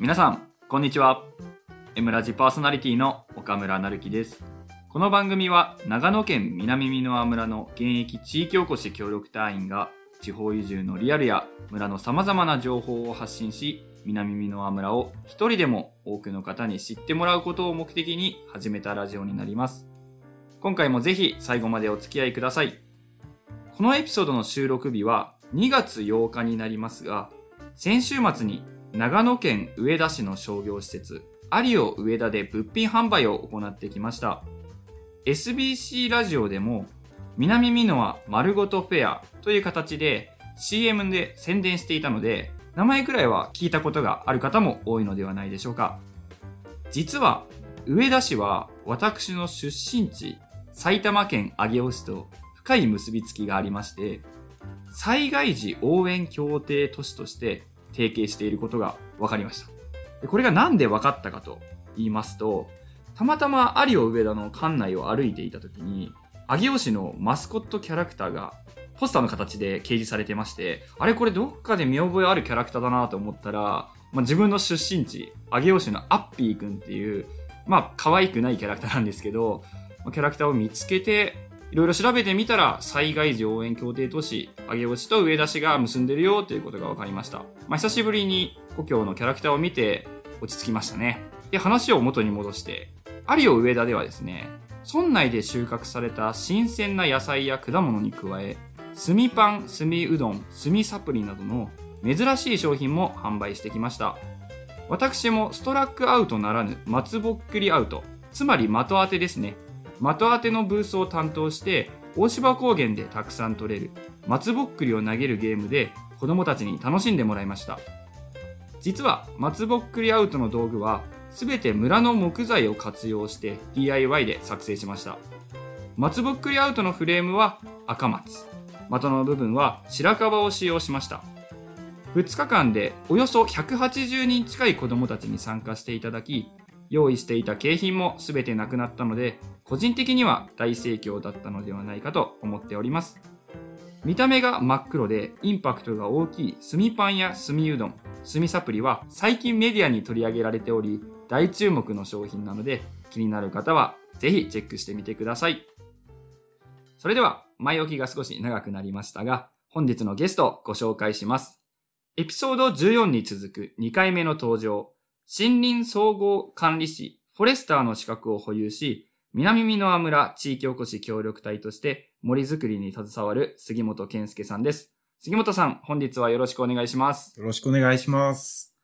皆さん、こんにちは。エムラジパーソナリティの岡村成樹です。この番組は長野県南美濃村の現役地域おこし協力隊員が地方移住のリアルや村の様々な情報を発信し、南美濃村を一人でも多くの方に知ってもらうことを目的に始めたラジオになります。今回もぜひ最後までお付き合いください。このエピソードの収録日は2月8日になりますが、先週末に長野県上田市の商業施設、アリオ上田で物品販売を行ってきました。SBC ラジオでも、南美濃は丸ごとフェアという形で CM で宣伝していたので、名前くらいは聞いたことがある方も多いのではないでしょうか。実は、上田市は私の出身地、埼玉県上尾市と深い結びつきがありまして、災害時応援協定都市として提携していることが分かりました。でこれがなんで分かったかと言いますと、たまたま有尾上田の館内を歩いていた時に、上尾市のマスコットキャラクターがポスターの形で掲示されてまして、あれこれどっかで見覚えあるキャラクターだなと思ったら、まあ、自分の出身地、上尾市のアッピーくんっていう、まあ可愛くないキャラクターなんですけど、キャラクターを見つけて、いろいろ調べてみたら、災害時応援協定都市、上尾市と上田市が結んでるよということが分かりました。まあ、久しぶりに故郷のキャラクターを見て落ち着きましたね。で、話を元に戻して、有尾上田ではですね、村内で収穫された新鮮な野菜や果物に加え、炭パン、炭うどん、炭サプリなどの珍しい商品も販売してきました。私もストラックアウトならぬ松ぼっくりアウト、つまり的当てですね。的当てのブースを担当して、大芝高原でたくさん取れる松ぼっくりを投げるゲームで子供たちに楽しんでもらいました。実は松ぼっくりアウトの道具は全て村の木材を活用して DIY で作成しました。松ぼっくりアウトのフレームは赤松。的の部分は白樺を使用しました。2日間でおよそ180人近い子供たちに参加していただき、用意していた景品も全てなくなったので、個人的には大盛況だったのではないかと思っております。見た目が真っ黒でインパクトが大きい炭パンや炭うどん、炭サプリは最近メディアに取り上げられており、大注目の商品なので、気になる方はぜひチェックしてみてください。それでは、前置きが少し長くなりましたが、本日のゲストをご紹介します。エピソード14に続く2回目の登場、森林総合管理士、フォレスターの資格を保有し、南美濃村地域おこし協力隊として森づくりに携わる杉本健介さんです。杉本さん、本日はよろしくお願いします。よろしくお願いします。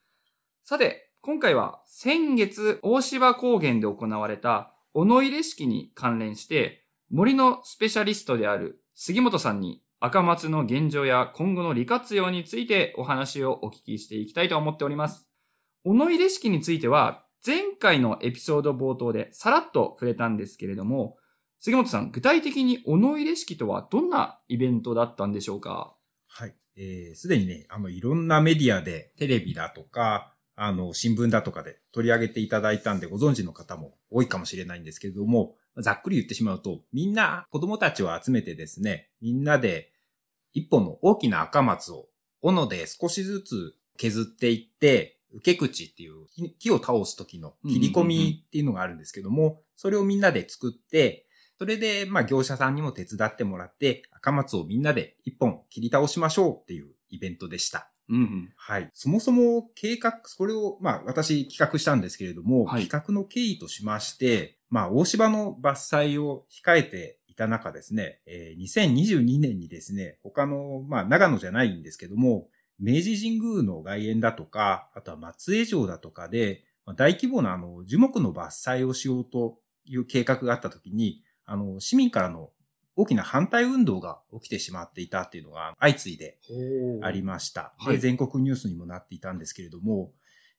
さて、今回は先月大芝高原で行われたおの入れ式に関連して、森のスペシャリストである杉本さんに赤松の現状や今後の利活用についてお話をお聞きしていきたいと思っております。おの入れ式については前回のエピソード冒頭でさらっと触れたんですけれども、杉本さん、具体的におの入れ式とはどんなイベントだったんでしょうか？はい。えー、すでにね、あの、いろんなメディアで、テレビだとか、あの、新聞だとかで取り上げていただいたんで、ご存知の方も多いかもしれないんですけれども、ざっくり言ってしまうと、みんな、子供たちを集めてですね、みんなで、一本の大きな赤松を、斧で少しずつ削っていって、受け口っていう木木を倒す時の切り込みっていうのがあるんですけども、それをみんなで作って、それで、まあ、業者さんにも手伝ってもらって、赤松をみんなで一本切り倒しましょうっていうイベントでした。うんうん。はい。そもそも計画、それを、まあ、私企画したんですけれども、はい企画の経緯としまして、まあ、大芝の伐採を控えていた中ですね、えー2022年にですね、他の、まあ、長野じゃないんですけども、明治神宮の外苑だとか、あとは松江城だとかで、まあ大規模なあの樹木の伐採をしようという計画があったときに、あの、市民からの大きな反対運動が起きてしまっていたっていうのが相次いでありました。はいで、全国ニュースにもなっていたんですけれども、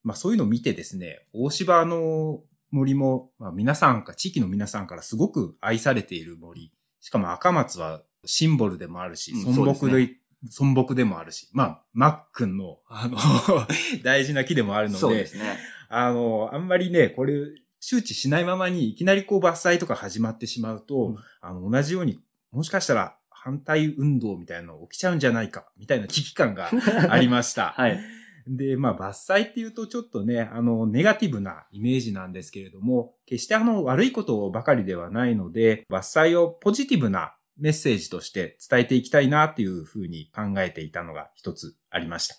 まあそういうのを見てですね、大芝の森も、まあ皆さんか、地域の皆さんからすごく愛されている森。しかも赤松はシンボルでもあるし、うん尊木で尊木でもあるし、まあ、マックンの、あの、大事な木でもあるので、そうですね。あの、あんまりね、これ、周知しないままにいきなりこう伐採とか始まってしまうと、うんあの、同じように、もしかしたら反対運動みたいなの起きちゃうんじゃないか、みたいな危機感が ありました。はい。で、まあ、伐採っていうとちょっとね、あの、ネガティブなイメージなんですけれども、決してあの、悪いことばかりではないので、伐採をポジティブなメッセージとして伝えていきたいなっていうふうに考えていたのが一つありました。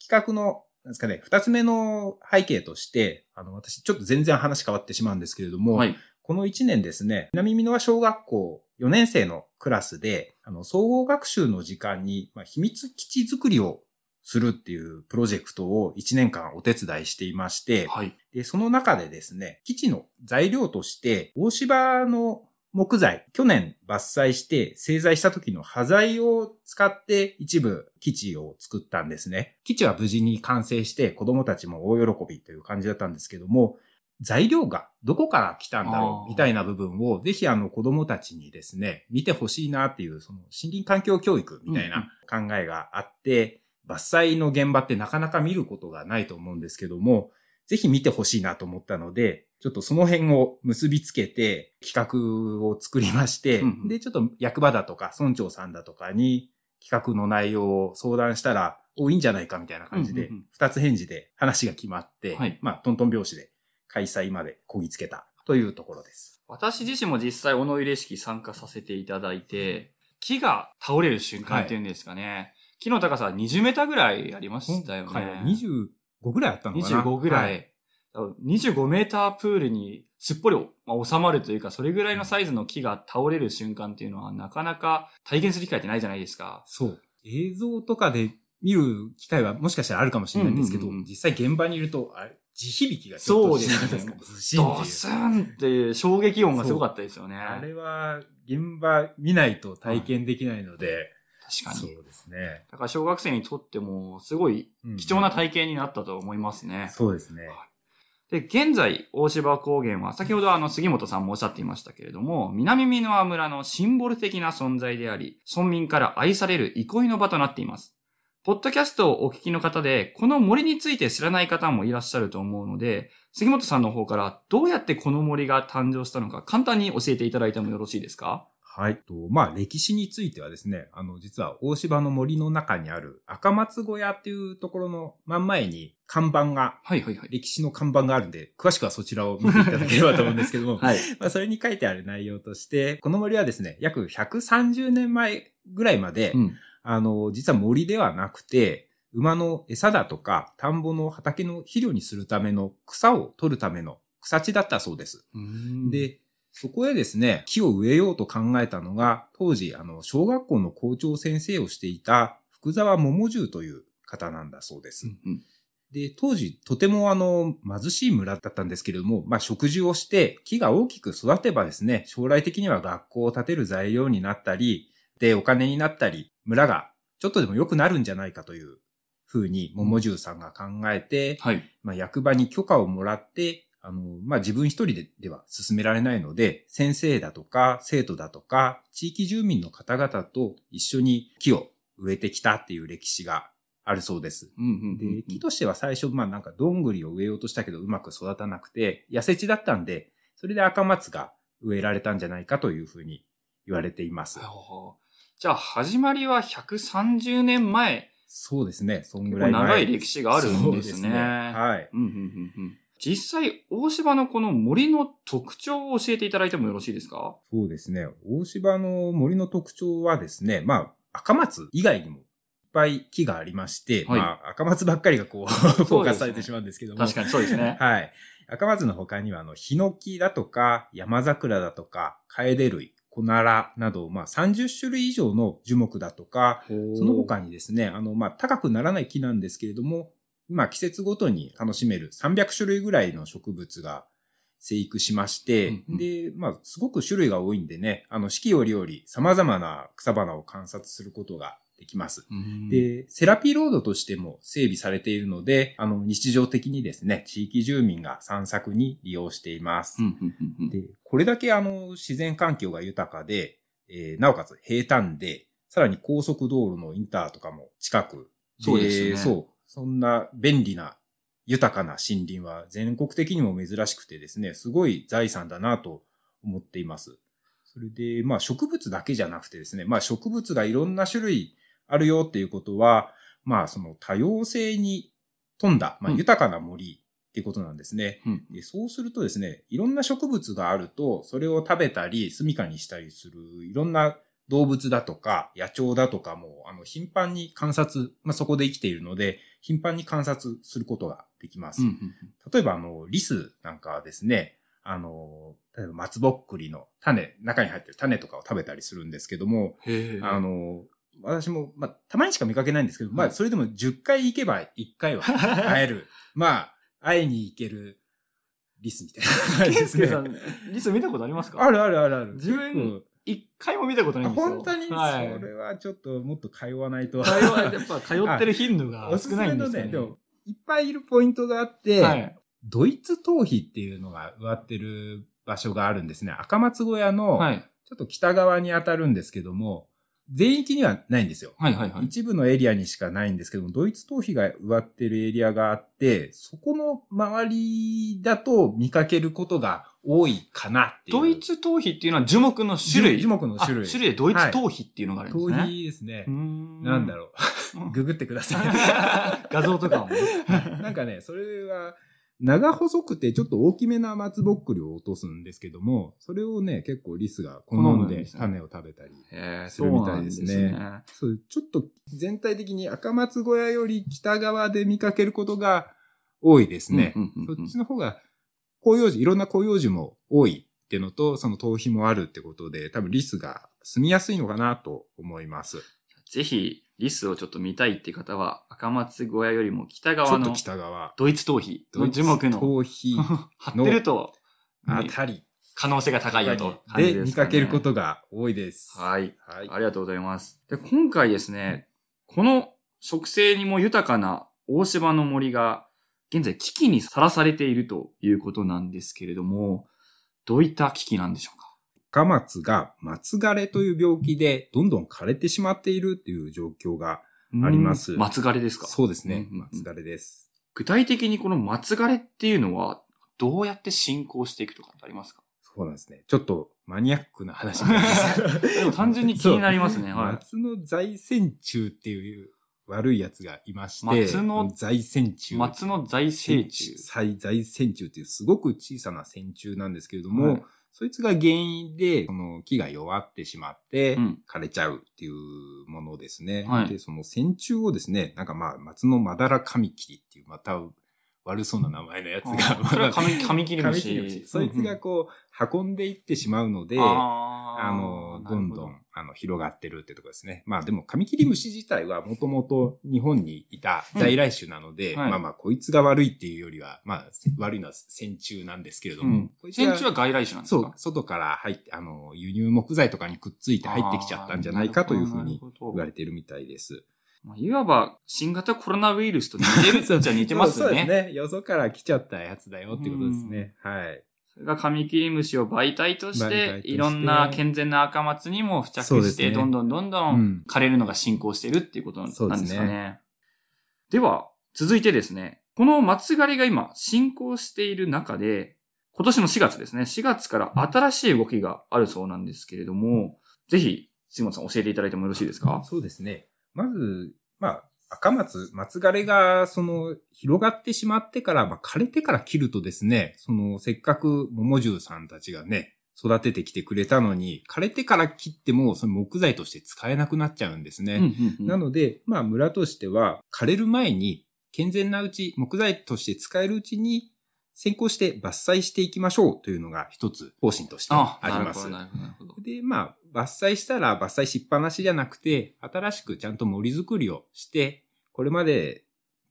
企画の、なんですかね、二つ目の背景として、あの、私ちょっと全然話変わってしまうんですけれども、はい。この1年ですね、南美濃小学校4年生のクラスで、あの、総合学習の時間に、まあ、秘密基地作りをするっていうプロジェクトを1年間お手伝いしていまして、はい。で、その中でですね、基地の材料として、大芝の木材、去年伐採して製材した時の端材を使って一部基地を作ったんですね。基地は無事に完成して子供たちも大喜びという感じだったんですけども、材料がどこから来たんだろうみたいな部分をぜひあの子供たちにですね、見てほしいなっていうその森林環境教育みたいな考えがあって、伐採の現場ってなかなか見ることがないと思うんですけども、ぜひ見てほしいなと思ったので、ちょっとその辺を結びつけて企画を作りまして、うんうんで、ちょっと役場だとか村長さんだとかに企画の内容を相談したら、お、いいんじゃないかみたいな感じで二つ返事で話が決まって、はいまあ、トントン拍子で開催までこぎつけたというところです。私自身も実際、おの入れ式参加させていただいて、木が倒れる瞬間っていうんですかね。木の高さは20メーターぐらいありましたよね。は25ぐらいあったのかな25ぐら。はい25メータープールにすっぽり、まあ、収まるというか、それぐらいのサイズの木が倒れる瞬間っていうのはなかなか体験する機会ってないじゃないですか。そう。映像とかで見る機会はもしかしたらあるかもしれないんですけど、うんうんうんうん実際現場にいると、あれ、地響きがちょっとしないですか。そうズシンっていうドスンっていう衝撃音がすごかったですよね。あれは現場見ないと体験できないので、確かに。そうですね。だから小学生にとってもすごいうん貴重な体験になったと思いますね。そうですね。で、現在、大芝高原は、先ほどあの、杉本さんもおっしゃっていましたけれども、南美濃村のシンボル的な存在であり、村民から愛される憩いの場となっています。ポッドキャストをお聞きの方で、この森について知らない方もいらっしゃると思うので、杉本さんの方からどうやってこの森が誕生したのか簡単に教えていただいてもよろしいですか？はい。とまあ、歴史についてはですね、あの、実は大芝の森の中にある赤松小屋っていうところの真ん前に看板が、はいはいはい。歴史の看板があるんで、詳しくはそちらを見ていただければと思うんですけども、はい。まあ、それに書いてある内容として、この森はですね、約130年前ぐらいまで、うん。あの、実は森ではなくて、馬の餌だとか、田んぼの畑の肥料にするための草を取るための草地だったそうです。で、で、そこへですね、木を植えようと考えたのが、当時、あの、小学校の校長先生をしていた福沢桃十という方なんだそうです。うんうんで、当時、とてもあの、貧しい村だったんですけれども、まあ、植樹をして、木が大きく育てばですね、将来的には学校を建てる材料になったり、で、お金になったり、村がちょっとでも良くなるんじゃないかというふうに、桃十さんが考えて、はい。まあ、役場に許可をもらって、あの、まあ、自分一人ででは進められないので、先生だとか、生徒だとか、地域住民の方々と一緒に木を植えてきたっていう歴史があるそうです。うんうんうんうんで、木としては最初、まあなんかどんぐりを植えようとしたけどうまく育たなくて、痩せ地だったんで、それで赤松が植えられたんじゃないかというふうに言われています。じゃあ、始まりは130年前。そうですね、そんぐ結らい長い歴史があるんですね。はい。うんうんうんうん実際、大芝のこの森の特徴を教えていただいてもよろしいですか？そうですね。大芝の森の特徴はですね、まあ、赤松以外にもいっぱい木がありまして、はいまあ、赤松ばっかりがこう、フォーカスされてしまうんですけども。確かにそうですね。はい。赤松の他には、あの、ヒノキだとか、山桜だとか、カエデ類、コナラなど、まあ、30種類以上の樹木だとか、その他にですね、あの、まあ、高くならない木なんですけれども、今、季節ごとに楽しめる300種類ぐらいの植物が生育しまして、うんうんで、まあ、すごく種類が多いんでね、あの、四季折々様々な草花を観察することができます。うん、で、セラピーロードとしても整備されているので、あの、日常的にですね、地域住民が散策に利用しています。うんうんうんうんで、これだけあの、自然環境が豊かで、えーなおかつ平坦で、さらに高速道路のインターとかも近く。そうですねそう。そんな便利な、豊かな森林は全国的にも珍しくてですね、すごい財産だなと思っています。それで、まあ植物だけじゃなくてですね、まあ植物がいろんな種類あるよっていうことは、まあその多様性に富んだ、まあうん豊かな森っていうことなんですね。うんでそうするとですね、いろんな植物があると、それを食べたり、住処にしたりする、いろんな動物だとか、野鳥だとかも、あの、頻繁に観察、まあ、そこで生きているので、頻繁に観察することができます。うんうん例えば、あの、リスなんかはですね、あの、例えば松ぼっくりの種、中に入ってる種とかを食べたりするんですけども。あの、私も、まあ、たまにしか見かけないんですけど、まあ、それでも10回行けば1回は 会える。まあ、会いに行けるリスみたいな感じですね。ケンスケさん、リス見たことありますか？あるあるあるある。自分一回も見たことないあんですよ。本当に、はい。それはちょっともっと通わないと。通わやっぱ通ってる頻度が おすす少ないめのね、んですよね。でも、いっぱいいるポイントがあって、はい。ドイツ頭皮っていうのが植わってる場所があるんですね。赤松小屋の、はい。ちょっと北側に当たるんですけども、全域にはないんですよ。はいはいはい。一部のエリアにしかないんですけども、ドイツ頭皮が植わってるエリアがあって、そこの周りだと見かけることが多いかなっていう。ドイツ頭皮っていうのは樹木の種類。樹木の種類あ種類でドイツ頭皮っていうのがあるんですね。頭皮ですねなんだろう。ググってください。画像とかもね。なんかね、それは、長細くてちょっと大きめな松ぼっくりを落とすんですけども、それをね、結構リスが好んで種を食べたり。するみたいですねですねそう、ちょっと全体的に赤松小屋より北側で見かけることが多いですね。そっちの方が広葉樹、いろんな広葉樹も多いっていうのと、その頭皮もあるってことで、多分リスが住みやすいのかなと思います。ぜひ、リスをちょっと見たいって方は、赤松小屋よりも北ちょっと側の北側。ドイツ頭皮の樹木の頭皮 張ってると、あたり可能性が高いよと感じで見かけることが多いです。はい。はい。ありがとうございます。で、今回ですね、この植生にも豊かな大芝の森が、現在危機にさらされているということなんですけれども、どういった危機なんでしょうか？赤松が松枯れという病気でどんどん枯れてしまっているっていう状況があります。うん。松枯れですか？そうですね。うんうんうん。松枯れです。具体的にこの松枯れっていうのは、どうやって進行していくとかってありますか？そうなんですね。ちょっとマニアックな話になりますけど でも単純に気になりますね。はい。松の在線虫っていう悪いやつがいまして、松の在線虫。松の在生虫。在在線虫っていうすごく小さな線虫なんですけれども、はいそいつが原因で、その木が弱ってしまってうん、枯れちゃうっていうものですね。はいで、その線虫をですね、なんかまあ、松のまだらカミキリっていう、また悪そうな名前のやつが、あそれはカミカミキリムシカミキリムシそいつがこう、運んでいってしまうので、あの、ど。んどん、あの、広がってるってとこですね。まあでも、カミキリムシ自体はもともと日本にいた在来種なので、うんはい。まあまあ、こいつが悪いっていうよりは、まあ、せ悪いのは線虫なんですけれども、うん。線虫は外来種なんですか？そう、外から入って、あの、輸入木材とかにくっついて入ってきちゃったんじゃないかというふうに言われているみたいです。まあいわば、新型コロナウイルスと似てるっちゃ似てますね。そうですね。よそから来ちゃったやつだよっていうことですね。はい。それがカミキリムシを媒体としていろんな健全な赤松にも付着して、ねどんどんどんどうんん枯れるのが進行しているっていうことなんですかそうですねね。では、続いてですね、この松狩りが今進行している中で、今年の4月ですね、4月から新しい動きがあるそうなんですけれども、ぜひ、杉本さん教えていただいてもよろしいですか？そうですね。まず、まあ、赤松、松枯れが、その、広がってしまってから、まあ、枯れてから切るとですね、その、せっかく桃獣さんたちがね、育ててきてくれたのに、枯れてから切っても、その木材として使えなくなっちゃうんですね。うんうんうんなので、まあ、村としては、枯れる前に、健全なうち、木材として使えるうちに、先行して伐採していきましょうというのが一つ方針としてああ、ります。で、まあ、伐採したら伐採しっぱなしじゃなくて、新しくちゃんと森作りをして、これまで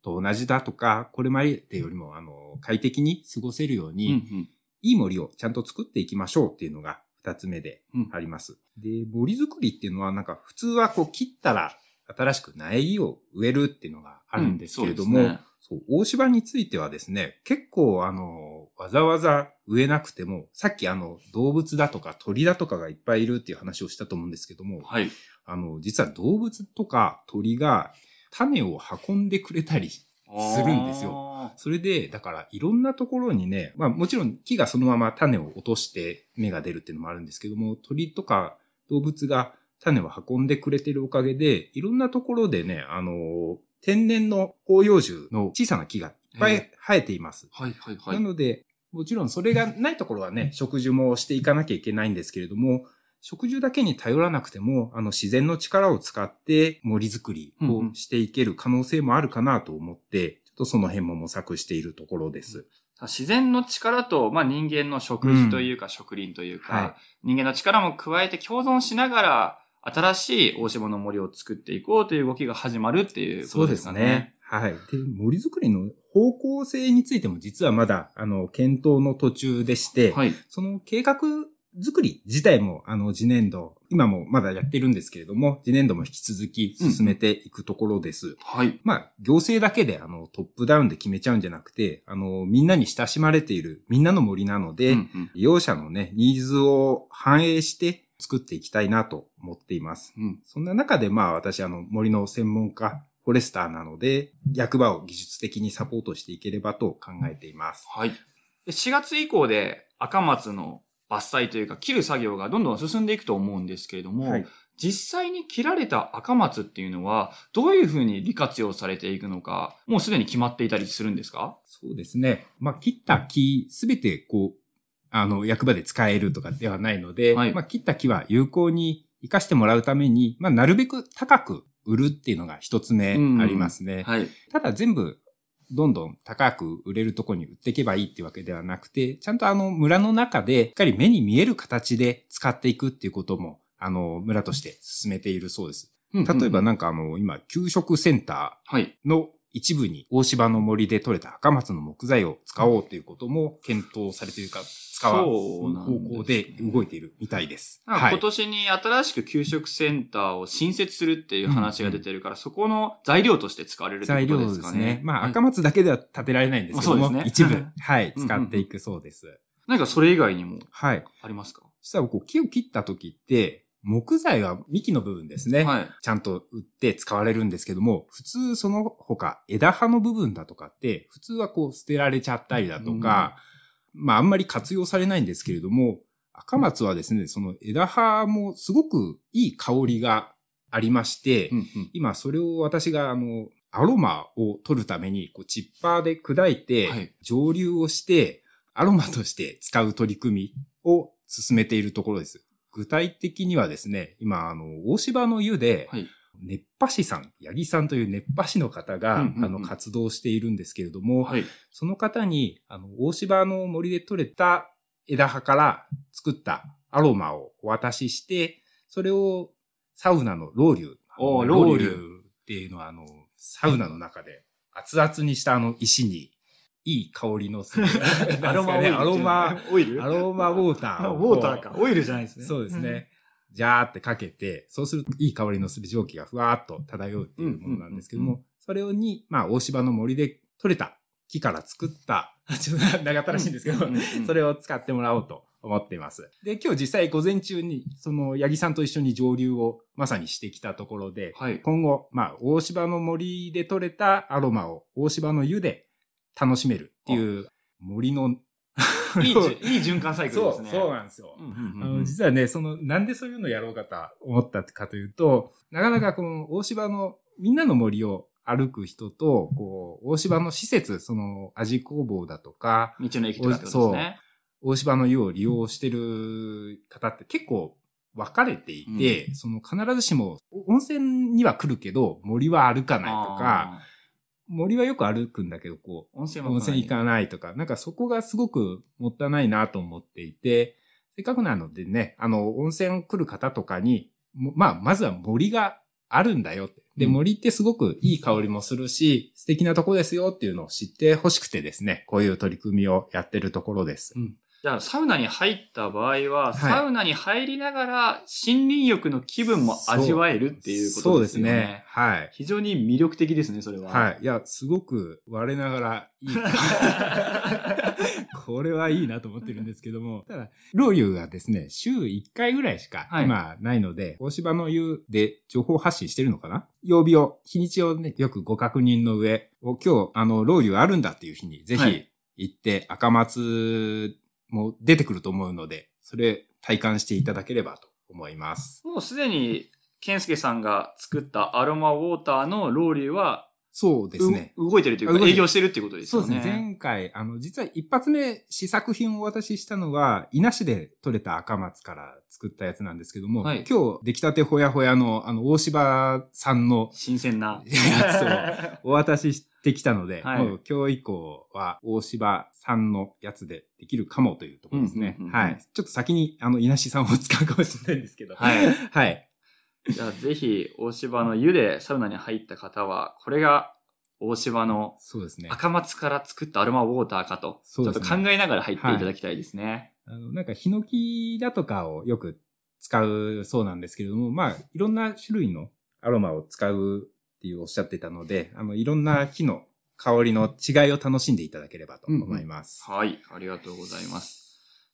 と同じだとか、これまでよりも、あの、快適に過ごせるように、うんうんいい森をちゃんと作っていきましょうっていうのが二つ目でうんあります。で、森作りっていうのはなんか普通はこう切ったら新しく苗木を植えるっていうのがあるんですけれども、うんそう大芝についてはですね、結構あの、わざわざ植えなくても、さっきあの、動物だとか鳥だとかがいっぱいいるっていう話をしたと思うんですけども、はい。あの、実は動物とか鳥が種を運んでくれたり、するんですよ。それで、だからいろんなところにね、まあもちろん木がそのまま種を落として芽が出るっていうのもあるんですけども、鳥とか動物が種を運んでくれてるおかげで、いろんなところでね、あの、天然の広葉樹の小さな木がいっぱい生えています。はいはいは。ないので、もちろんそれがないところはね、植樹もしていかなきゃいけないんですけれども、植樹だけに頼らなくても、あの自然の力を使って森づくりをしていける可能性もあるかなと思って、ちょっとその辺も模索しているところです。自然の力と、まあ、人間の食事というか、植林というか、はい人間の力も加えて共存しながら、新しい大島の森を作っていこうという動きが始まるっていうことですかね。。はい。で、森づくりの方向性についても実はまだ、あの、検討の途中でして、はい。その計画作り自体も、あの、次年度、今もまだやってるんですけれども、次年度も引き続き進めていくところです。はい。まあ、行政だけで、あの、トップダウンで決めちゃうんじゃなくて、あの、みんなに親しまれている、みんなの森なので、うんうん利用者のね、ニーズを反映して作っていきたいなと思っています。うんそんな中で、まあ、私、あの、森の専門家、フォレスターなので、役場を技術的にサポートしていければと考えています。はい。で4月以降で赤松の伐採というか切る作業がどんどん進んでいくと思うんですけれども、はい。実際に切られた赤松っていうのはどういうふうに利活用されていくのか、もうすでに決まっていたりするんですか？そうですね。まあ、切った木、すべて、こう、あの、役場で使えるとかではないので、はいまあ、切った木は有効に活かしてもらうために、まあ、なるべく高く売るっていうのが一つ目うんありますね。はい。ただ全部、どんどん高く売れるところに売っていけばいいっていうわけではなくて、ちゃんとあの村の中で、しっかり目に見える形で使っていくっていうことも、あの、村として進めているそうです。例えばな、なんかあの、今、給食センタはい。ーの一部に大芝の森で採れた赤松の木材を使おうということも検討されているか、使う方向で動いているみたいです。なんか今年に新しく給食センターを新設するっていう話が出てるから、そこの材料として使われるって材料ことでかね。ですすね。まあ、はい赤松だけでは建てられないんですけども、ね一部、はい、うんうん使っていくそうです。何かそれ以外にもはい。ありますか？実はこう木を切った時って、木材は幹の部分ですね。はい。ちゃんと売って使われるんですけども、普通その他枝葉の部分だとかって、普通はこう捨てられちゃったりだとか、まああんまり活用されないんですけれども、赤松はですね、その枝葉もすごくいい香りがありまして、うんうん今それを私があの、アロマを取るために、こう、チッパーで砕いて、はい蒸留をして、アロマとして使う取り組みを進めているところです。具体的にはですね、今、あの、大芝の湯で、はい。熱波師さん、八木さんという熱波師の方が、うんうんうんあの、活動しているんですけれども、はい。その方に、あの、大芝の森で採れた枝葉から作ったアロマをお渡しして、それをサウナのロウリュ。おーあのロウリュロウリュっていうのは、あの、サウナの中で熱々にしたあの石に、いい香りのする アロマオイル？アロマ、オイル？アロマウォーターをウ。ォーターか。オイルじゃないですね。そうですね。ジャーってかけて、そうするといい香りのする蒸気がふわーっと漂うっていうものなんですけども、それをに、まあ、大芝の森で採れた木から作った、ちょっと長ったらしいんですけど、それを使ってもらおうと思っています。で、今日実際午前中に、その、八木さんと一緒に蒸留をまさにしてきたところで、はい。今後、まあ、大芝の森で採れたアロマを大芝の湯で楽しめるっていう森の、いいいい循環サイクルそう、ですね。そうなんですよ。実はね、その、なんでそういうのやろうかと思ったかというと、なかなかこの大芝のみんなの森を歩く人と、こう、大芝の施設、その、味工房だとか、道の駅とかですね。大芝の湯を利用してる方って結構分かれていて、その必ずしも温泉には来るけど森は歩かないとか、あ森はよく歩くんだけど、こう、ー、温泉は温泉行かないとか、なんかそこがすごくもったいないなと思っていて、せっかくなのでね、あの、温泉来る方とかに、もまあ、まずは森があるんだよって。で、うん森ってすごくいい香りもするし、素敵なとこですよっていうのを知ってほしくてですね、こういう取り組みをやってるところです。じゃあ、サウナに入った場合は、はいサウナに入りながら森林浴の気分も味わえるっていうことですよね。そうですね。はい。非常に魅力的ですね、それは。はい。いや、すごく我ながらいい。これはいいなと思ってるんですけども、ただ、ロウリュがですね、週1回ぐらいしかはい今ないので、大芝の湯で情報発信してるのかな？曜日を、日にちをね、よくご確認の上、お今日、あの、ロウリュあるんだっていう日に、ぜはいひ行って、赤松もう出てくると思うので、それ体感していただければと思います。もうすでに、健介さんが作ったアロマウォーターのローリーは、そうですね。う動いてるというか営業してるっていうことですよね。そうですね。前回、あの、実は一発目試作品をお渡ししたのは、稲市で取れた赤松から作ったやつなんですけども、はい今日出来たてほやほやの、あの、大芝さんの新鮮な。やお渡ししてきたので、はいもう今日以降は大芝さんのやつでできるかもというところですね。はい。ちょっと先に、あの、稲市さんを使うかもしれないんですけど。はい。はい。じゃあぜひ、大芝の湯でサウナに入った方は、これが大芝のそうですね。赤松から作ったアロマウォーターかと、ちょっそうですねと考えながら入っていただきたいですね。あの、なんか、ヒノキだとかをよく使うそうなんですけれども、まあ、いろんな種類のアロマを使うっていうおっしゃってたので、あの、いろんな木の香りの違いを楽しんでいただければと思います。はい、ありがとうございます。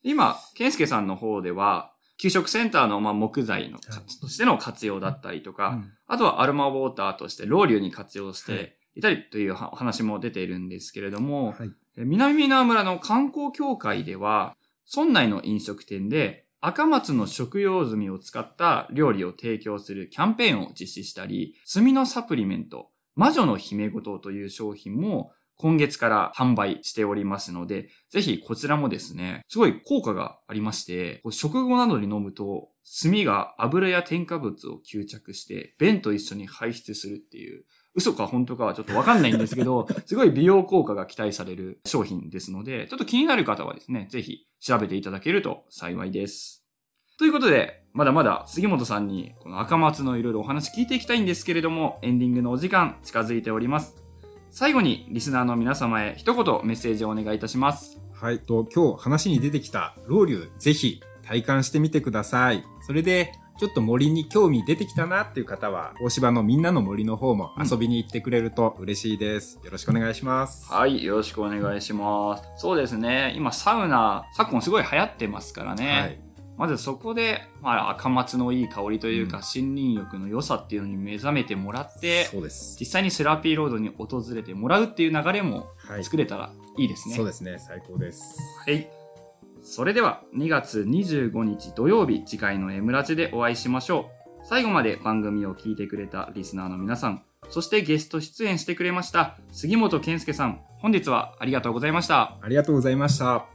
今、健介さんの方では、給食センターのまあ木材のとしての活用だったりとか、うん。あとはアロマウォーターとしてロウリュに活用しはい。ていたりという話も出ているんですけれども、はい。え南箕輪村の観光協会では、村内の飲食店で赤松の食用炭を使った料理を提供するキャンペーンを実施したり、炭のサプリメント、魔女の姫ごとという商品も今月から販売しておりますので、ぜひこちらもですね、すごい効果がありまして、食後などに飲むと、炭が油や添加物を吸着して、便と一緒に排出するっていう、嘘か本当かはちょっとわかんないんですけど、すごい美容効果が期待される商品ですので、ちょっと気になる方はですね、ぜひ調べていただけると幸いです。ということで、まだまだ杉本さんにこの赤松のいろいろお話聞いていきたいんですけれども、エンディングのお時間近づいております。最後にリスナーの皆様へ一言メッセージをお願いいたします。はい。と、今日話に出てきたロウリュ、ぜひ体感してみてください。それで、ちょっと森に興味出てきたなっていう方は、大芝のみんなの森の方も遊びに行ってくれると嬉しいです。よろしくお願いします。はい、よろしくお願いします。そうですね、今サウナ、昨今すごい流行ってますからね。はい。まずそこで、まあ、赤松のいい香りというか、うん森林浴の良さっていうのに目覚めてもらって、そうです。実際にセラピーロードに訪れてもらうっていう流れもはい。作れたらいいですね。そうですね。最高です。はい。それでは、2月25日土曜日、次回の M ラジでお会いしましょう。最後まで番組を聞いてくれたリスナーの皆さん、そしてゲスト出演してくれました杉本健介さん、本日はありがとうございました。ありがとうございました。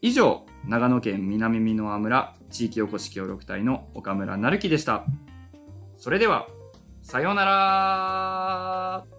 以上、長野県南美濃村地域おこし協力隊の岡村成樹でした。それでは、さようなら